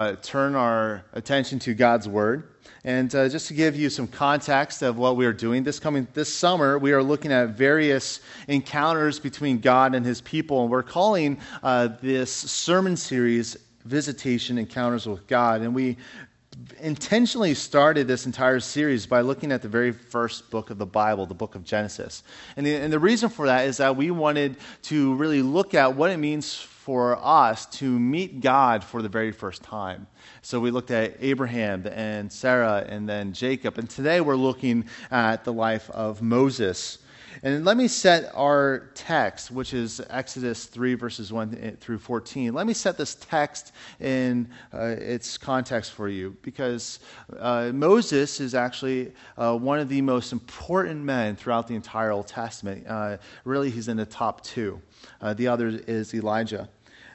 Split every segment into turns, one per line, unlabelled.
uh, turn our attention to God's Word. And uh, just to give you some context of what we are doing this coming this summer, we are looking at various encounters between God and His people, and we're calling uh, this sermon series "Visitation Encounters with God." And we intentionally started this entire series by looking at the very first book of the Bible, the book of Genesis. And the, and the reason for that is that we wanted to really look at what it means for us to meet God for the very first time. So we looked at Abraham and Sarah and then Jacob. And today we're looking at the life of Moses. And let me set our text, which is Exodus 3, verses 1 through 14. Let me set this text in uh, its context for you because uh, Moses is actually uh, one of the most important men throughout the entire Old Testament. Uh, really, he's in the top two. Uh, the other is Elijah.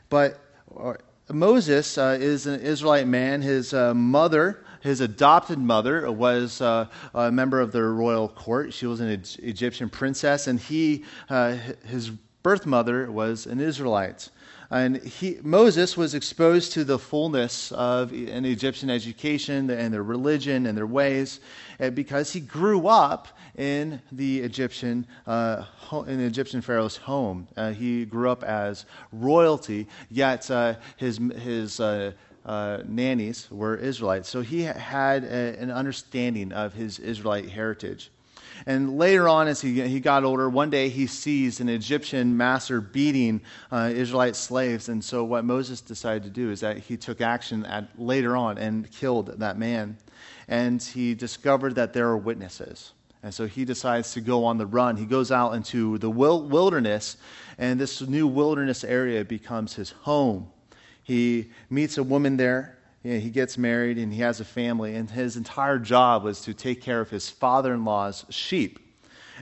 But uh, Moses uh, is an Israelite man. His uh, mother, his adopted mother, was uh, a member of the royal court. She was an Egyptian princess, and he, uh, his birth mother, was an Israelite. And he, Moses was exposed to the fullness of an Egyptian education and their religion and their ways uh, because he grew up in the Egyptian, uh, in the Egyptian Pharaoh's home. Uh, he grew up as royalty, yet uh, his, his uh, uh, nannies were Israelites. So he had a, an understanding of his Israelite heritage. And later on, as he, he got older, one day he sees an Egyptian master beating uh, Israelite slaves. And so, what Moses decided to do is that he took action at, later on and killed that man. And he discovered that there are witnesses. And so he decides to go on the run. He goes out into the wilderness, and this new wilderness area becomes his home. He meets a woman there. He gets married and he has a family, and his entire job was to take care of his father in law's sheep.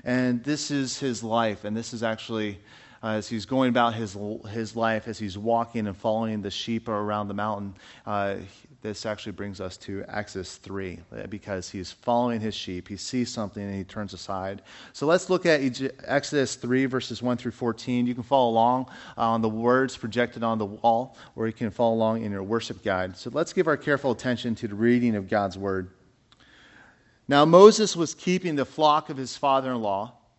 And this is his life, and this is actually uh, as he's going about his, his life, as he's walking and following the sheep around the mountain, uh, this actually brings us to Exodus 3 uh, because he's following his sheep. He sees something and he turns aside. So let's look at Exodus 3, verses 1 through 14. You can follow along on the words projected on the wall, or you can follow along in your worship guide. So let's give our careful attention to the reading of God's word. Now, Moses was keeping the flock of his father in law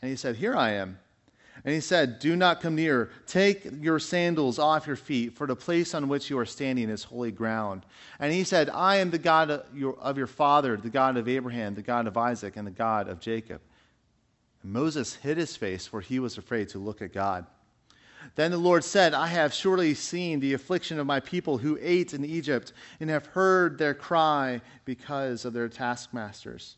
And he said, Here I am. And he said, Do not come near. Take your sandals off your feet, for the place on which you are standing is holy ground. And he said, I am the God of your, of your father, the God of Abraham, the God of Isaac, and the God of Jacob. And Moses hid his face, for he was afraid to look at God. Then the Lord said, I have surely seen the affliction of my people who ate in Egypt, and have heard their cry because of their taskmasters.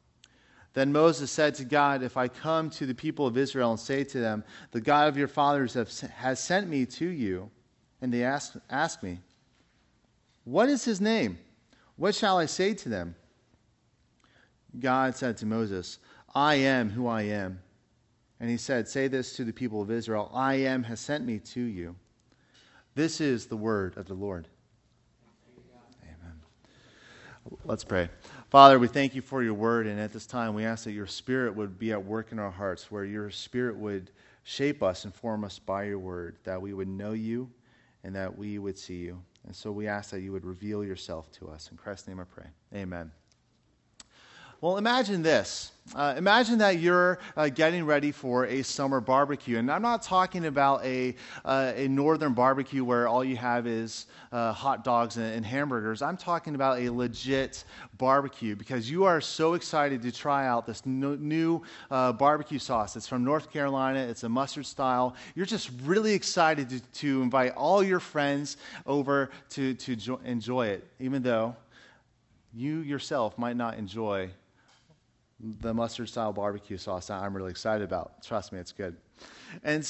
Then Moses said to God, If I come to the people of Israel and say to them, The God of your fathers has sent me to you, and they ask, ask me, What is his name? What shall I say to them? God said to Moses, I am who I am. And he said, Say this to the people of Israel I am has sent me to you. This is the word of the Lord. Amen. Let's pray. Father, we thank you for your word, and at this time we ask that your spirit would be at work in our hearts, where your spirit would Shape us and form us by your word, that we would know you and that we would see you. And so we ask that you would reveal yourself to us. In Christ's name I pray. Amen. Well, imagine this. Uh, imagine that you're uh, getting ready for a summer barbecue. And I'm not talking about a, uh, a northern barbecue where all you have is uh, hot dogs and, and, hamburgers. I'm talking about a legit barbecue because you are so excited to try out this new uh, barbecue sauce. It's from North Carolina, it's a mustard style. You're just really excited to, to invite all your friends over to, to jo- enjoy it, even though you yourself might not enjoy the mustard style barbecue sauce I'm really excited about. Trust me, it's good. And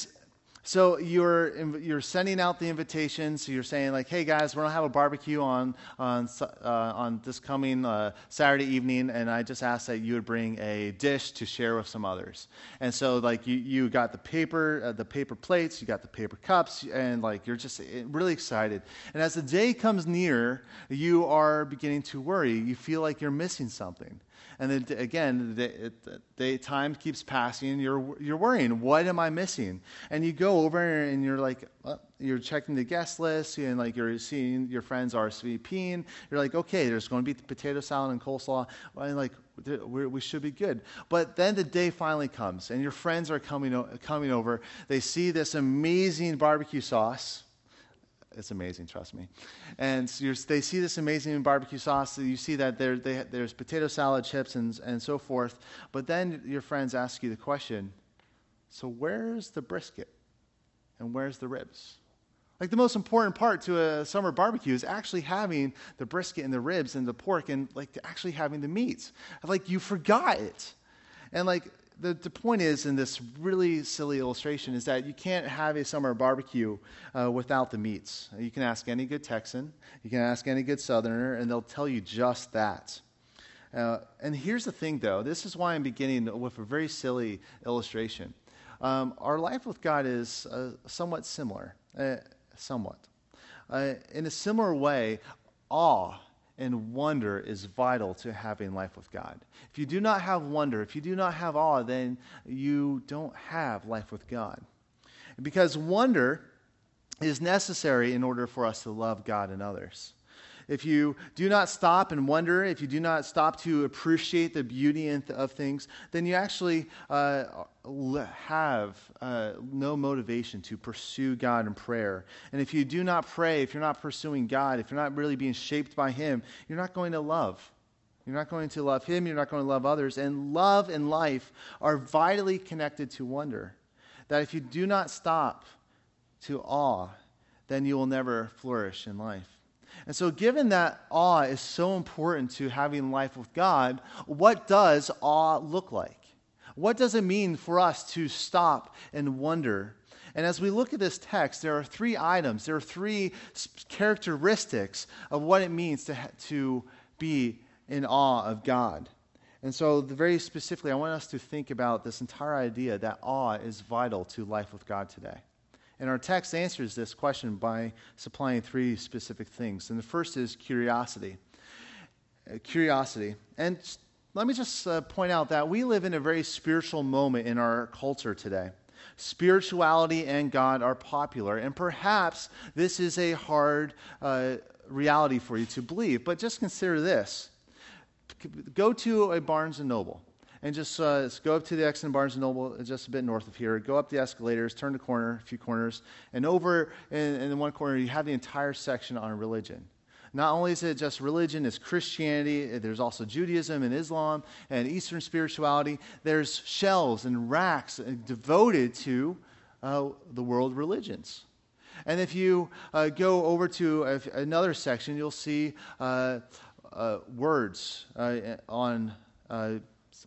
so you're you're sending out the invitation. So you're saying like, "Hey guys, we're gonna have a barbecue on on uh, on this coming uh, Saturday evening, and I just asked that you would bring a dish to share with some others." And so like you you got the paper uh, the paper plates, you got the paper cups, and like you're just eh, really excited. And as the day comes near, you are beginning to worry. You feel like you're missing something. And then again, the, time keeps passing. You're, you're worrying, what am I missing? And you go over and you're like, well, you're checking the guest list and like you're seeing your friends RSVPing. You're like, okay, there's going to be the potato salad and coleslaw. And like, we should be good. But then the day finally comes and your friends are coming, coming over. They see this amazing barbecue sauce it's amazing, trust me. And so they see this amazing barbecue sauce. You see that there, they, there's potato salad, chips, and, and so forth. But then your friends ask you the question so where's the brisket? And where's the ribs? Like the most important part to a summer barbecue is actually having the brisket and the ribs and the pork and like actually having the meats. Like you forgot it. And like the, the point is in this really silly illustration is that you can't have a summer barbecue uh, without the meats. You can ask any good Texan, you can ask any good Southerner, and they'll tell you just that. Uh, and here's the thing, though this is why I'm beginning with a very silly illustration. Um, our life with God is uh, somewhat similar, uh, somewhat. Uh, in a similar way, awe and wonder is vital to having life with God. If you do not have wonder, if you do not have awe, then you don't have life with God. Because wonder is necessary in order for us to love God and others if you do not stop and wonder, if you do not stop to appreciate the beauty of things, then you actually uh, have uh, no motivation to pursue God in prayer. And if you do not pray, if you're not pursuing God, if you're not really being shaped by Him, you're not going to love. You're not going to love Him, you're not going to love others. And love and life are vitally connected to wonder. That if you do not stop to awe, then you will never flourish in life. And so, given that awe is so important to having life with God, what does awe look like? What does it mean for us to stop and wonder? And as we look at this text, there are three items, there are three characteristics of what it means to, to be in awe of God. And so, very specifically, I want us to think about this entire idea that awe is vital to life with God today. And our text answers this question by supplying three specific things. And the first is curiosity. Uh, curiosity. And let me just uh, point out that we live in a very spiritual moment in our culture today. Spirituality and God are popular, and perhaps this is a hard uh, reality for you to believe. But just consider this go to a Barnes and Noble and just, uh, go up to the Exton Barnes & Noble, uh, just a bit north of here. Go up the escalators, turn the corner, a few corners, and over in, in one corner, you have the entire section on religion. Not only is it just religion, it's Christianity, there's also Judaism and Islam and Eastern spirituality. There's shelves and racks uh, devoted to uh, the world religions. And if you uh, go over to a, another section, you'll see uh, uh, words uh, on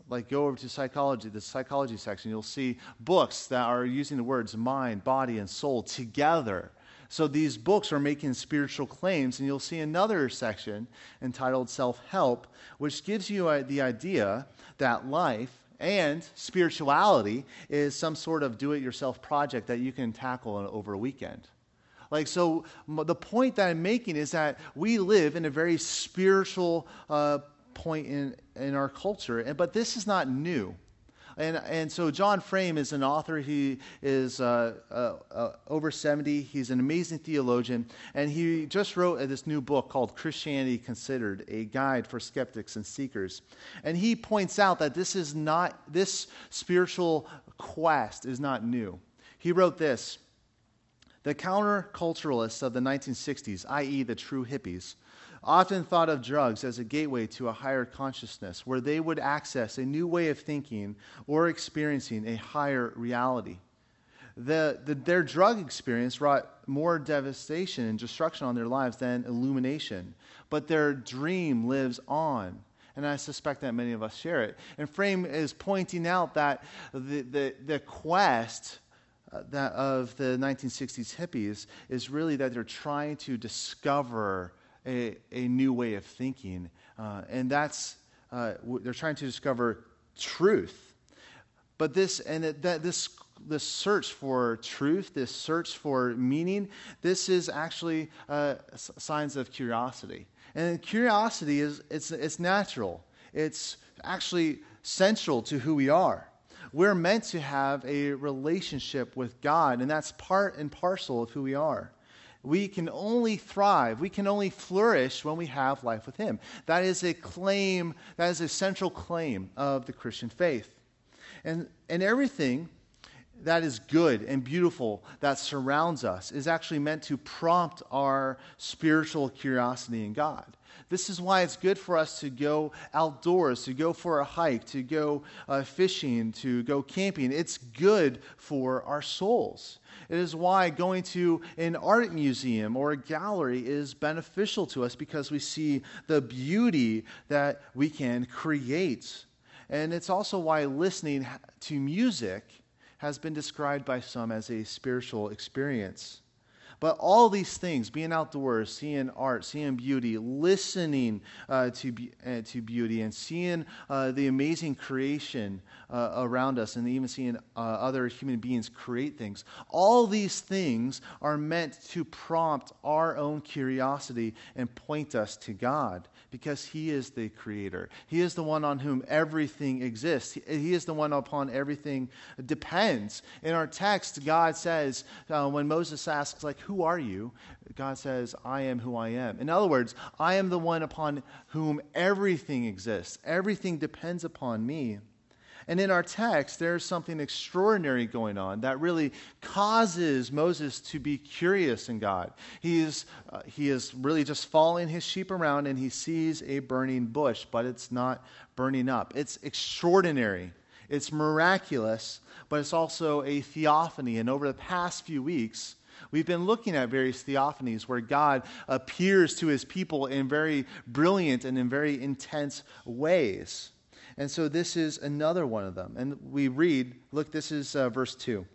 like go over to psychology, the psychology section, you'll see books that are using the words mind, body, and soul together. So these books are making spiritual claims, and you'll see another section entitled Self Help, which gives you the idea that life and spirituality is some sort of do it yourself project that you can tackle over a weekend. Like, so the point that I'm making is that we live in a very spiritual uh, point in, in our culture, And, but this is not new. And, and so John Frame is an author. He is uh, uh, uh, over 70. He's an amazing theologian. And he just wrote this new book called Christianity Considered, a guide for skeptics and seekers. And he points out that this is not, this spiritual quest is not new. He wrote this The counterculturalists of the 1960s, i.e., the true hippies, often thought of drugs as a gateway to a higher consciousness where they would access a new way of thinking or experiencing a higher reality. The, the, their drug experience wrought more devastation and destruction on their lives than illumination, but their dream lives on. And I suspect that many of us share it. And Frame is pointing out that the, the, the quest uh, that of the 1960s hippies is really that they're trying to discover a, a new way of thinking. Uh, and that's, uh, they're trying to discover truth. But this, and it, that, this, this search for truth, this search for meaning, this is actually uh, signs of curiosity. And curiosity is it's, it's natural. It's actually central to who we are. We're meant to have a relationship with God, and that's part and parcel of who we are. We can only thrive, we can only flourish when we have life with Him. That is a claim, that is a central claim of the Christian faith. And, and everything that is good and beautiful that surrounds us is actually meant to prompt our spiritual curiosity in God. This is why it's good for us to go outdoors, to go for a hike, to go uh, fishing, to go camping. It's good for our souls. It is why going to an art museum or a gallery is beneficial to us because we see the beauty that we can create. And it's also why listening to music has been described by some as a spiritual experience. But all these things, being outdoors, seeing art, seeing beauty, listening uh, to, uh, to beauty, and seeing uh, the amazing creation uh, around us, and even seeing uh, other human beings create things, all these things are meant to prompt our own curiosity and point us to God because He is the creator. He is the one on whom everything exists, He is the one upon everything depends. In our text, God says, uh, when Moses asks, like, who are you? God says, I am who I am. In other words, I am the one upon whom everything exists, everything depends upon me. And in our text, there's something extraordinary going on that really causes Moses to be curious in God. He is, uh, he is really just following his sheep around and he sees a burning bush, but it's not burning up. It's extraordinary. It's miraculous, but it's also a theophany. And over the past few weeks, We've been looking at various theophanies where God appears to his people in very brilliant and in very intense ways. And so this is another one of them. And we read, look, this is uh, verse 2.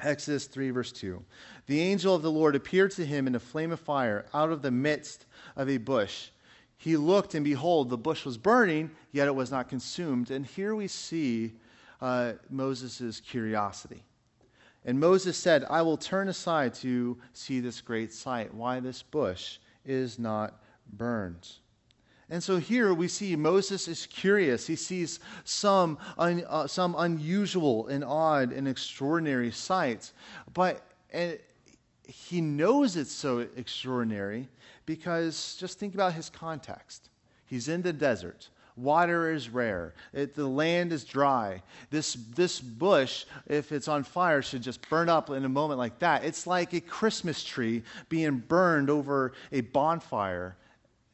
Exodus 3, verse 2. The angel of the Lord appeared to him in a flame of fire out of the midst of a bush. He looked, and behold, the bush was burning, yet it was not consumed. And here we see uh, Moses' curiosity. And Moses said, I will turn aside to see this great sight, why this bush is not burned. And so here we see Moses is curious. He sees some, un, uh, some unusual and odd and extraordinary sights. But and he knows it's so extraordinary because just think about his context. He's in the desert. Water is rare. It, the land is dry. This, this bush, if it's on fire, should just burn up in a moment like that. It's like a Christmas tree being burned over a bonfire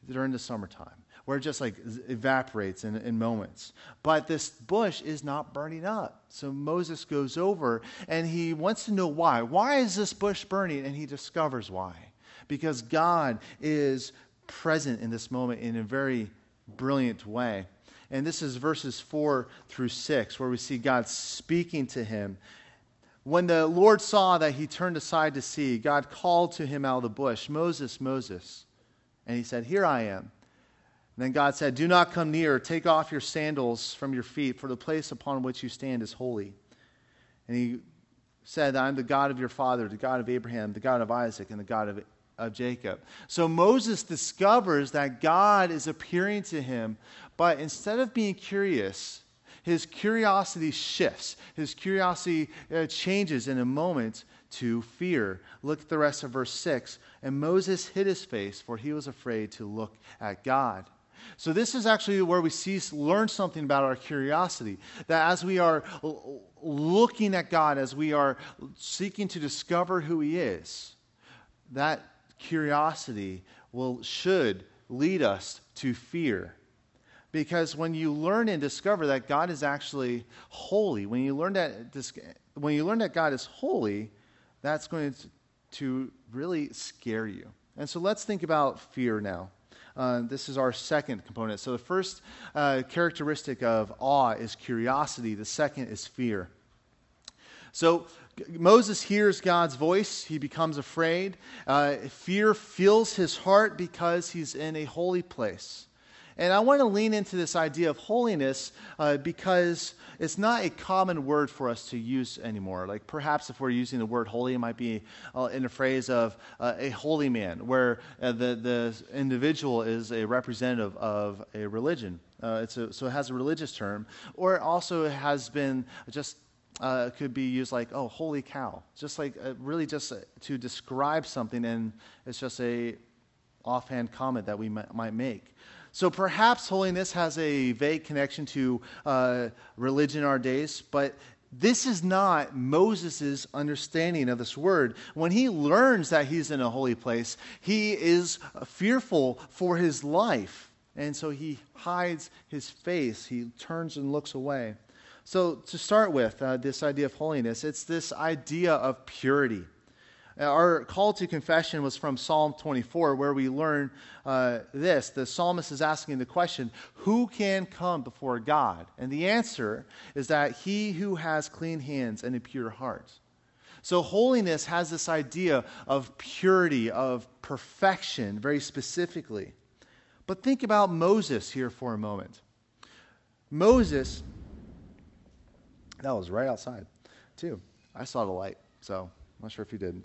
during the summertime, where it just like evaporates in, in moments. But this bush is not burning up. So Moses goes over and he wants to know why. Why is this bush burning? And he discovers why. Because God is present in this moment in a very brilliant way. And this is verses 4 through 6, where we see God speaking to him. When the Lord saw that he turned aside to see, God called to him out of the bush, Moses, Moses. And he said, Here I am. And then God said, Do not come near. Take off your sandals from your feet, for the place upon which you stand is holy. And he said, I'm the God of your father, the God of Abraham, the God of Isaac, and the God of of Jacob. So Moses discovers that God is appearing to him, but instead of being curious, his curiosity shifts. His curiosity uh, changes in a moment to fear. Look at the rest of verse 6. And Moses hid his face, for he was afraid to look at God. So, this is actually where we see, learn something about our curiosity. That as we are looking at God, as we are seeking to discover who He is, that curiosity will, should lead us to fear. Because when you learn and discover that God is actually holy, when you learn that, when you learn that God is holy, that's going to really scare you. And so let's think about fear now. Uh, this is our second component. So the first uh, characteristic of awe is curiosity, the second is fear. So Moses hears God's voice, he becomes afraid. Uh, fear fills his heart because he's in a holy place. And I want to lean into this idea of holiness uh, because it's not a common word for us to use anymore. Like perhaps if we're using the word holy, it might be uh, in a phrase of uh, a holy man, where uh, the, the individual is a representative of a religion. Uh, a, so it has a religious term, or it also has been just uh, could be used like, oh, holy cow. Just like uh, really just uh, to describe something, and it's just a offhand comment that we might, might make. So perhaps holiness has a vague connection to uh, religion in our days, but this is not Moses' understanding of this word. When he learns that he's in a holy place, he is fearful for his life. And so he hides his face, he turns and looks away. So, to start with, uh, this idea of holiness, it's this idea of purity. Uh, our call to confession was from Psalm 24, where we learn uh, this. The psalmist is asking the question, Who can come before God? And the answer is that he who has clean hands and a pure heart. So, holiness has this idea of purity, of perfection, very specifically. But think about Moses here for a moment. Moses that was right outside, too. I saw the light, so I'm not sure if you did.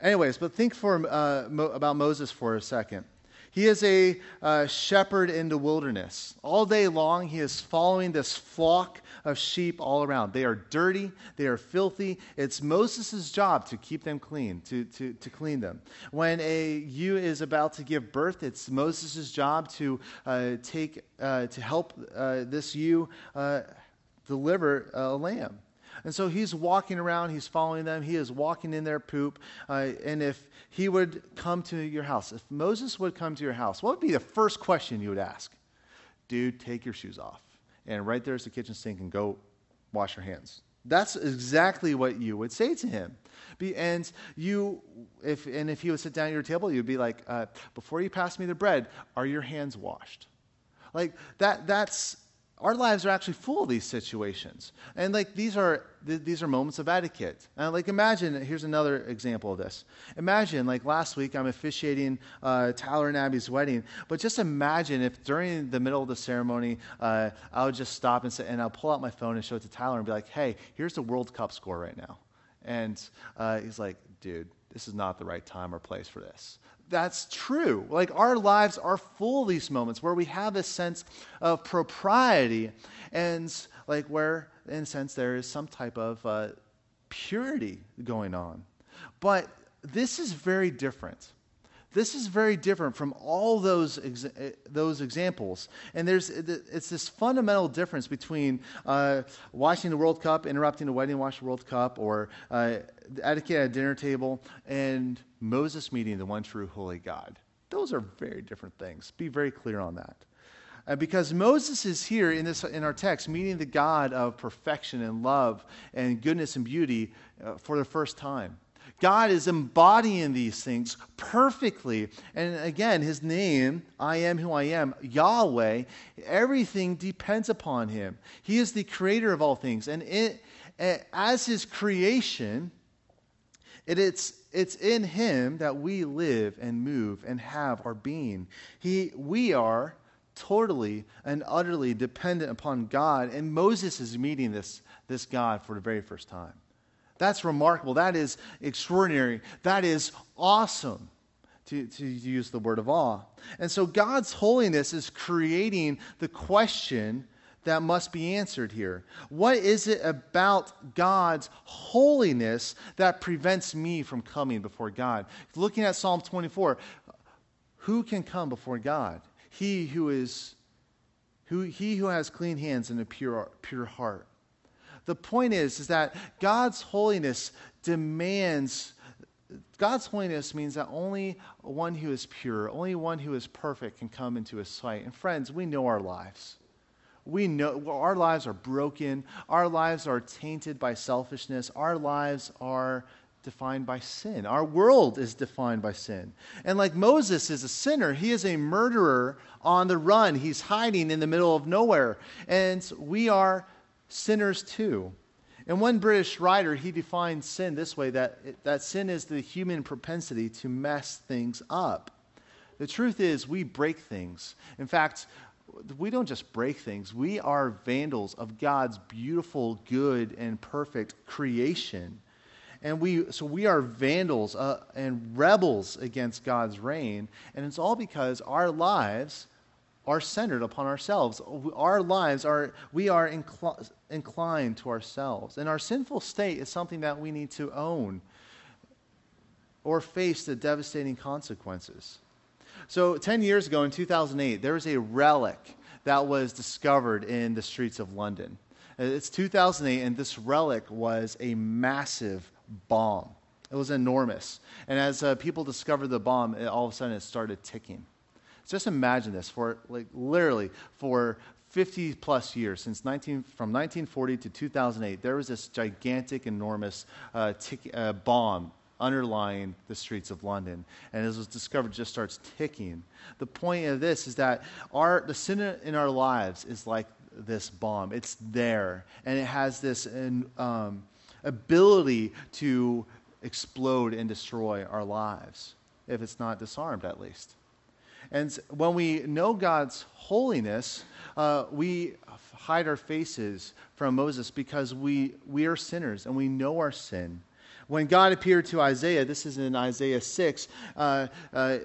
Anyways, but think for, uh, Mo- about Moses for a second. He is a uh, shepherd in the wilderness. All day long, he is following this flock of sheep all around. They are dirty, they are filthy. It's Moses' job to keep them clean, to, to, to clean them. When a ewe is about to give birth, it's Moses' job to uh, take, uh, to help uh, this ewe uh, deliver a lamb. And so he's walking around, he's following them, he is walking in their poop. Uh, and if he would come to your house, if Moses would come to your house, what would be the first question you would ask? Dude, take your shoes off. And right there's the kitchen sink and go wash your hands. That's exactly what you would say to him. Be, and you, if and if he would sit down at your table, you'd be like, uh, "Before you pass me the bread, are your hands washed?" Like that. That's our lives are actually full of these situations. And like these are th- these are moments of etiquette. And like imagine here's another example of this. Imagine like last week i'm officiating uh, tyler and abby's wedding but just imagine if during the middle of the ceremony uh, i would just stop and say and i'll pull out my phone and show it to tyler and be like hey here's the world cup score right now. And uh, he's like dude this is not the right time or place for this that's true. Like our lives are full of these moments where we have this sense of propriety and like where, in a sense, there is some type of uh, purity going on. But this is very different. This is very different from all those, exa- those examples. And there's, it's this fundamental difference between uh, watching the World Cup, interrupting a wedding, watch the World Cup, or uh, etiquette at a dinner table, and Moses meeting the one true holy God. Those are very different things. Be very clear on that. Uh, because Moses is here in, this, in our text meeting the God of perfection and love and goodness and beauty uh, for the first time. God is embodying these things perfectly. And again, his name, I am who I am, Yahweh, everything depends upon him. He is the creator of all things. And it, eh, as his creation, it, it's, it's in him that we live and move and have our being. He, we are totally and utterly dependent upon God. And Moses is meeting this, this God for the very first time. That's remarkable. That is extraordinary. That is awesome, to, to use the word of awe. And so God's holiness is creating the question that must be answered here. What is it about God's holiness that prevents me from coming before God? Looking at Psalm 24, who can come before God? He who is who he who has clean hands and a pure pure heart. The point is is that God's holiness demands God's holiness means that only one who is pure, only one who is perfect can come into his sight. And friends, we know our lives. We know our lives are broken. Our lives are tainted by selfishness. Our lives are defined by sin. Our world is defined by sin. And like Moses is a sinner, he is a murderer on the run. He's hiding in the middle of nowhere. And we are sinners too. And one British writer, he defines sin this way that, that sin is the human propensity to mess things up. The truth is, we break things. In fact, we don't just break things, we are vandals of God's beautiful, good, and perfect creation. And we, so we are vandals uh, and rebels against God's reign. And it's all because our lives are centered upon ourselves. Our lives are, we are incl- inclined to ourselves. And our sinful state is something that we need to own or face the devastating consequences. So, 10 years ago in 2008, there was a relic that was discovered in the streets of London. It's 2008, and this relic was a massive bomb. It was enormous. And as uh, people discovered the bomb, it, all of a sudden it started ticking. Just imagine this for, like, literally, for 50 plus years, since 19, from 1940 to 2008, there was this gigantic, enormous uh, tick, uh, bomb underlying the streets of London. And as was discovered, just starts ticking. The point of this is that our, the sin in our lives is like this bomb. It's there, and it has this um, ability to explode and destroy our lives, if it's not disarmed at least. And when we know God's holiness, uh, we hide our faces from Moses because we, we are sinners and we know our sin. When God appeared to Isaiah, this is in Isaiah 6, uh, uh,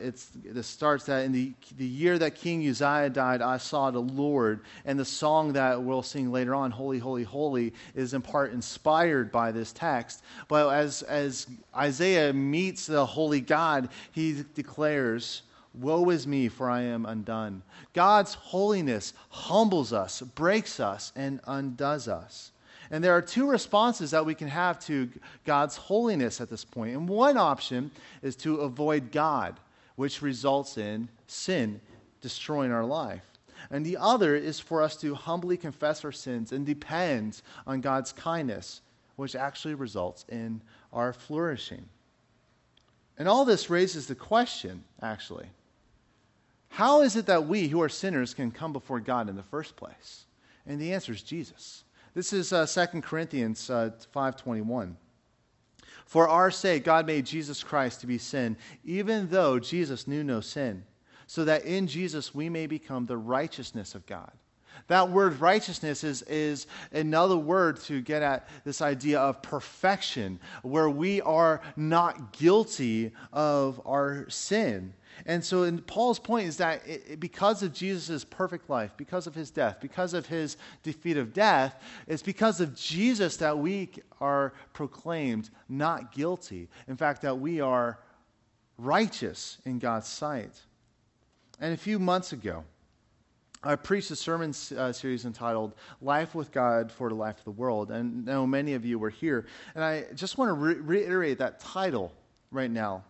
this starts that in the, the year that King Uzziah died, I saw the Lord. And the song that we'll sing later on, Holy, Holy, Holy, is in part inspired by this text. But as, as Isaiah meets the holy God, he declares, Woe is me, for I am undone. God's holiness humbles us, breaks us, and undoes us. And there are two responses that we can have to God's holiness at this point. And one option is to avoid God, which results in sin destroying our life. And the other is for us to humbly confess our sins and depend on God's kindness, which actually results in our flourishing. And all this raises the question, actually how is it that we who are sinners can come before God in the first place? And the answer is Jesus. This is uh, 2 Corinthians uh, 5.21. For our sake, God made Jesus Christ to be sin, even though Jesus knew no sin, so that in Jesus we may become the righteousness of God. That word righteousness is, is another word to get at this idea of perfection, where we are not guilty of our sin. And so, Paul's point is that it, because of Jesus' perfect life, because of his death, because of his defeat of death, it's because of Jesus that we are proclaimed not guilty. In fact, that we are righteous in God's sight. And a few months ago, I preached a sermon uh, series entitled Life with God for the Life of the World. And I know many of you were here. And I just want to re- reiterate that title right now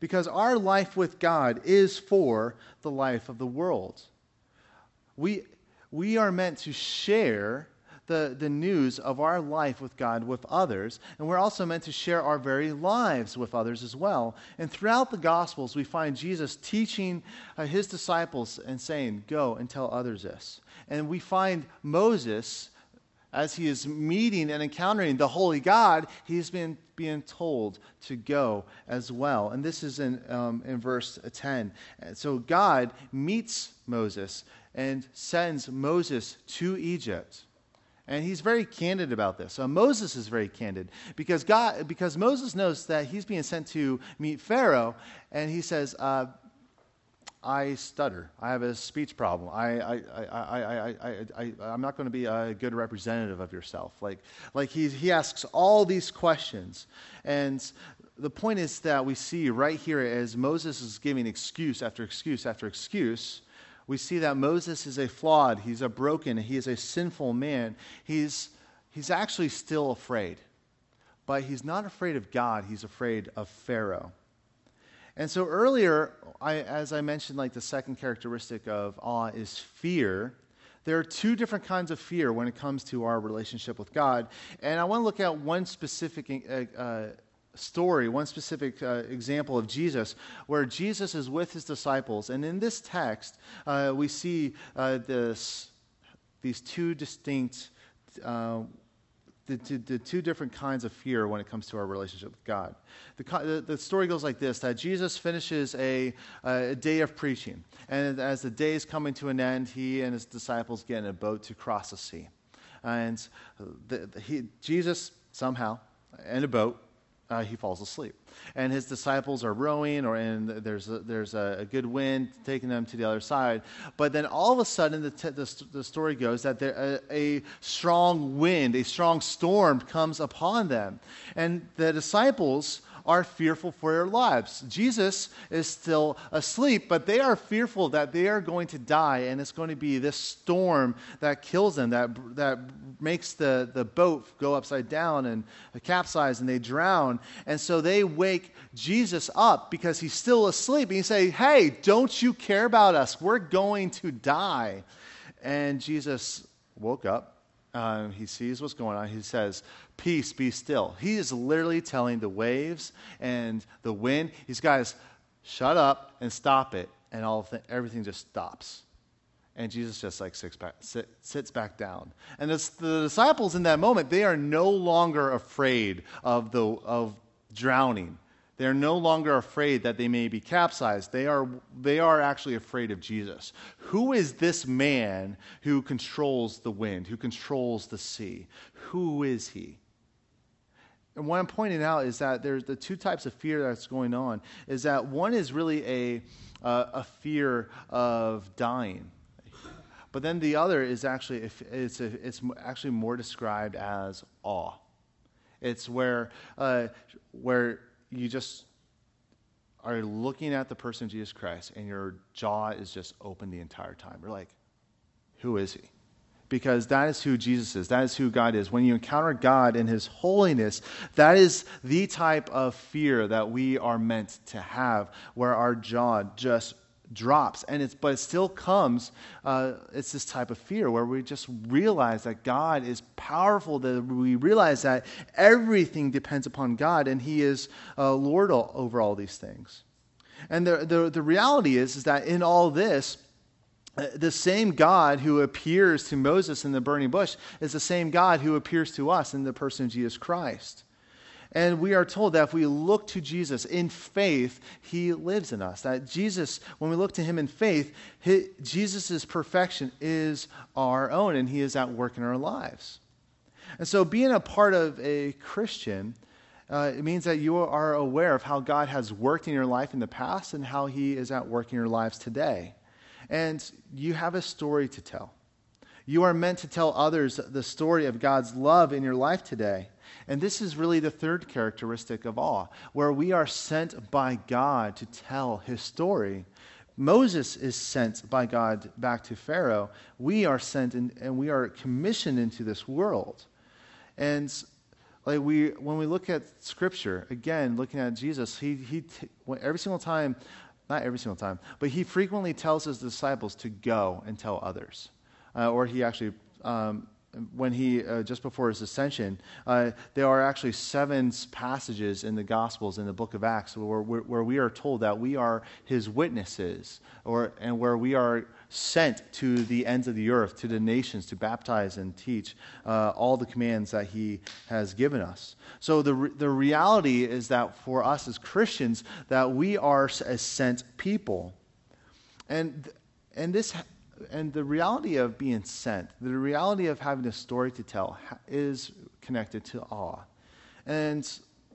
because our life with God is for the life of the world. We, we are meant to share the, the news of our life with God with others, and we're also meant to share our very lives with others as well. And throughout the Gospels, we find Jesus teaching uh, his disciples and saying, Go and tell others this. And we find Moses as he is meeting and encountering the holy God, he's been being told to go as well. And this is in, um, in verse 10. So God meets Moses and sends Moses to Egypt. And he's very candid about this. Moses is very candid because, God, because Moses knows that he's being sent to meet Pharaoh. And he says, uh, I stutter. I have a speech problem. I, I, I, I, I, I, I'm not going to be a good representative of yourself. Like, like he, he asks all these questions. And the point is that we see right here as Moses is giving excuse after excuse after excuse, we see that Moses is a flawed, he's a broken, he is a sinful man. He's, he's actually still afraid. But he's not afraid of God, he's afraid of Pharaoh. And so earlier, I, as I mentioned, like the second characteristic of awe is fear. There are two different kinds of fear when it comes to our relationship with God. And I want to look at one specific uh, uh, story, one specific uh, example of Jesus, where Jesus is with his disciples. And in this text, uh, we see uh, this, these two distinct uh, the, the, the, two different kinds of fear when it comes to our relationship with God. The, the, the story goes like this that Jesus finishes a, a, day of preaching, and as the day is coming to an end, he and his disciples get in a boat to cross the sea. And he, Jesus, somehow, in a boat, uh, he falls asleep. And his disciples are rowing, or and there's a, there's a, a, good wind taking them to the other side. But then all of a sudden, the, t- the, the, story goes that there, a, a strong wind, a strong storm comes upon them. And the disciples are fearful for their lives. Jesus is still asleep, but they are fearful that they are going to die, and it's going to be this storm that kills them, that, that makes the, the boat go upside down and capsize, and they drown. And so they wake Jesus up because he's still asleep, and he say, Hey, don't you care about us? We're going to die. And Jesus woke up um, he sees what's going on. He says, Peace, be still. He is literally telling the waves and the wind, He's guys, shut up and stop it. And all th- everything just stops. And Jesus just like sits back, sit, sits back down. And it's the disciples in that moment, they are no longer afraid of, the, of drowning. They are no longer afraid that they may be capsized. They are, they are actually afraid of Jesus. Who is this man who controls the wind, who controls the sea? Who is he? And what I'm pointing out is that there's the two types of fear that's going on. Is that one is really a, uh, a fear of dying. But then the other is actually, it's, a, it's actually more described as awe. It's where, uh, where you just are looking at the person Jesus Christ and your jaw is just open the entire time. You're like, who is he? Because that is who Jesus is. That is who God is. When you encounter God in his holiness, that is the type of fear that we are meant to have, where our jaw just drops and it's but it still comes uh, it's this type of fear where we just realize that god is powerful that we realize that everything depends upon god and he is uh, lord all, over all these things and the, the, the reality is, is that in all this uh, the same God who appears to Moses in the burning bush is the same God who appears to us in the person of Jesus Christ. And we are told that if we look to Jesus in faith, he lives in us. That Jesus, when we look to him in faith, Jesus' perfection is our own and he is at work in our lives. And so being a part of a Christian, uh, it means that you are aware of how God has worked in your life in the past and how he is at work in your lives today. And you have a story to tell. You are meant to tell others the story of God's love in your life today. And this is really the third characteristic of awe, where we are sent by God to tell his story. Moses is sent by God back to Pharaoh. We are sent in, and we are commissioned into this world. And like we, when we look at Scripture, again, looking at Jesus, he, he every single time, not every single time, but he frequently tells his disciples to go and tell others. Uh, or he actually um, when he, uh, just before his ascension, uh, there are actually seven passages in the Gospels in the book of Acts where, where, we are told that we are his witnesses, or, and where we are sent to the ends of the earth, to the nations, to baptize and teach uh, all the commands that he has given us. So the, re- the reality is that for us as Christians, that we are a sent people. And, and this and the reality of being sent, the reality of having a story to tell, is connected to awe. And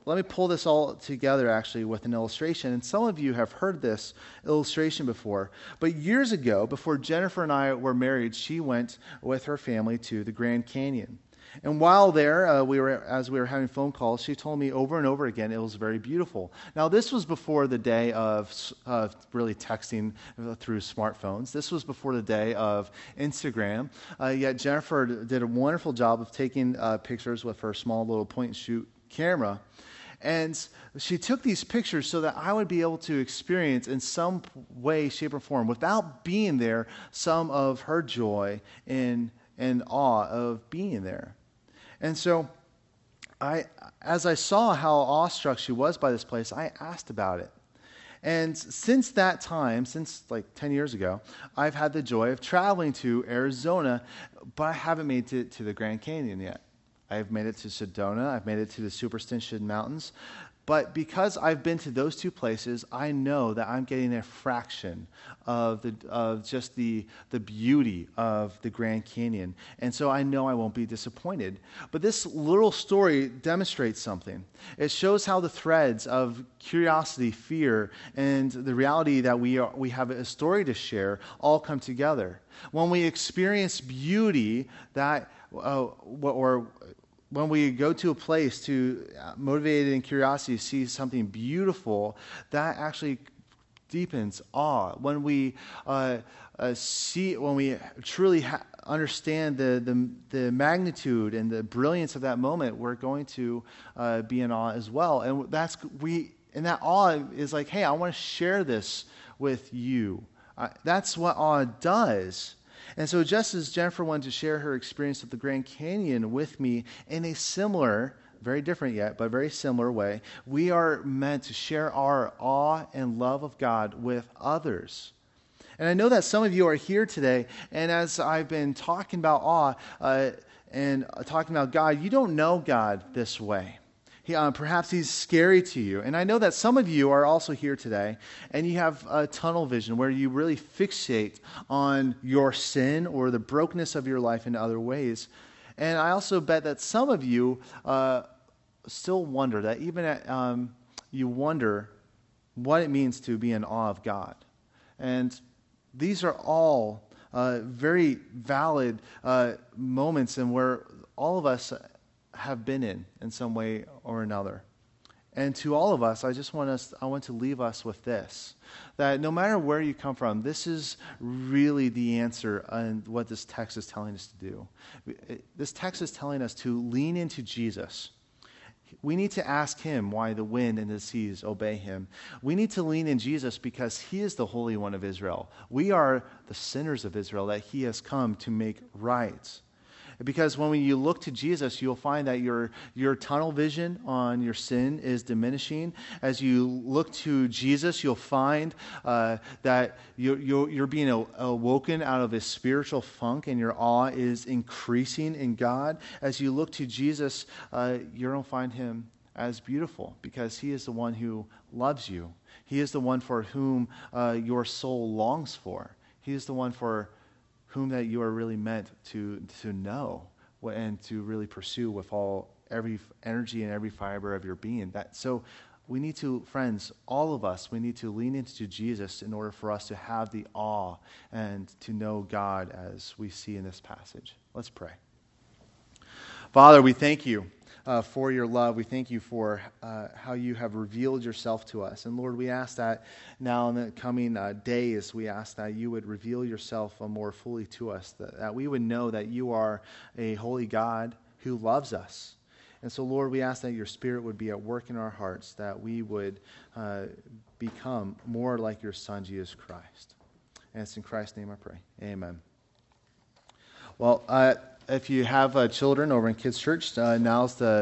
let me pull this all together actually with an illustration. And some of you have heard this illustration before. But years ago, before Jennifer and I were married, she went with her family to the Grand Canyon. And while there, uh, we were, as we were having phone calls, she told me over and over again it was very beautiful. Now, this was before the day of uh, really texting through smartphones. This was before the day of Instagram. Uh, yet Jennifer did a wonderful job of taking uh, pictures with her small little point and shoot camera. And she took these pictures so that I would be able to experience in some way, shape, or form, without being there, some of her joy and, and awe of being there. And so, I, as I saw how awestruck she was by this place, I asked about it. And since that time, since like 10 years ago, I've had the joy of traveling to Arizona, but I haven't made it to the Grand Canyon yet. I've made it to Sedona. I've made it to the Superstition Mountains. But because I've been to those two places, I know that I'm getting a fraction of, the, of just the, the beauty of the Grand Canyon. And so I know I won't be disappointed. But this little story demonstrates something. It shows how the threads of curiosity, fear, and the reality that we, are, we have a story to share all come together. When we experience beauty, that, uh, or when we go to a place to uh, motivated in curiosity to see something beautiful, that actually deepens awe. When we uh, uh, see, when we truly ha- understand the, the, the, magnitude and the brilliance of that moment, we're going to uh, be in awe as well. And that's we, and that awe is like, hey, I want to share this with you. Uh, that's what awe does. And so, just as Jennifer wanted to share her experience of the Grand Canyon with me in a similar, very different yet, but very similar way, we are meant to share our awe and love of God with others. And I know that some of you are here today, and as I've been talking about awe uh, and talking about God, you don't know God this way. He, uh, perhaps he's scary to you. And I know that some of you are also here today and you have a tunnel vision where you really fixate on your sin or the brokenness of your life in other ways. And I also bet that some of you uh, still wonder that even at, um, you wonder what it means to be in awe of God. And these are all uh, very valid uh, moments and where all of us have been in in some way or another. And to all of us, I just want us I want to leave us with this that no matter where you come from, this is really the answer and what this text is telling us to do. This text is telling us to lean into Jesus. We need to ask him why the wind and the seas obey him. We need to lean in Jesus because he is the Holy One of Israel. We are the sinners of Israel that he has come to make right. Because when you look to Jesus, you'll find that your, your tunnel vision on your sin is diminishing. As you look to Jesus, you'll find uh, that you're, you're, you're, being awoken out of a spiritual funk and your awe is increasing in God. As you look to Jesus, uh, you don't find him as beautiful because he is the one who loves you. He is the one for whom uh, your soul longs for. He is the one for whom that you are really meant to, to know and to really pursue with all every energy and every fiber of your being. That so we need to, friends, all of us, we need to lean into Jesus in order for us to have the awe and to know God as we see in this passage. Let's pray. Father, we thank you uh, for your love. We thank you for uh, how you have revealed yourself to us. And Lord, we ask that now in the coming uh, days, we ask that you would reveal yourself uh, more fully to us, that, that we would know that you are a holy God who loves us. And so, Lord, we ask that your Spirit would be at work in our hearts, that we would uh, become more like your Son, Jesus Christ. And it's in Christ's name I pray. Amen. Well, uh, if you have uh, children over in Kids Church, uh, now's the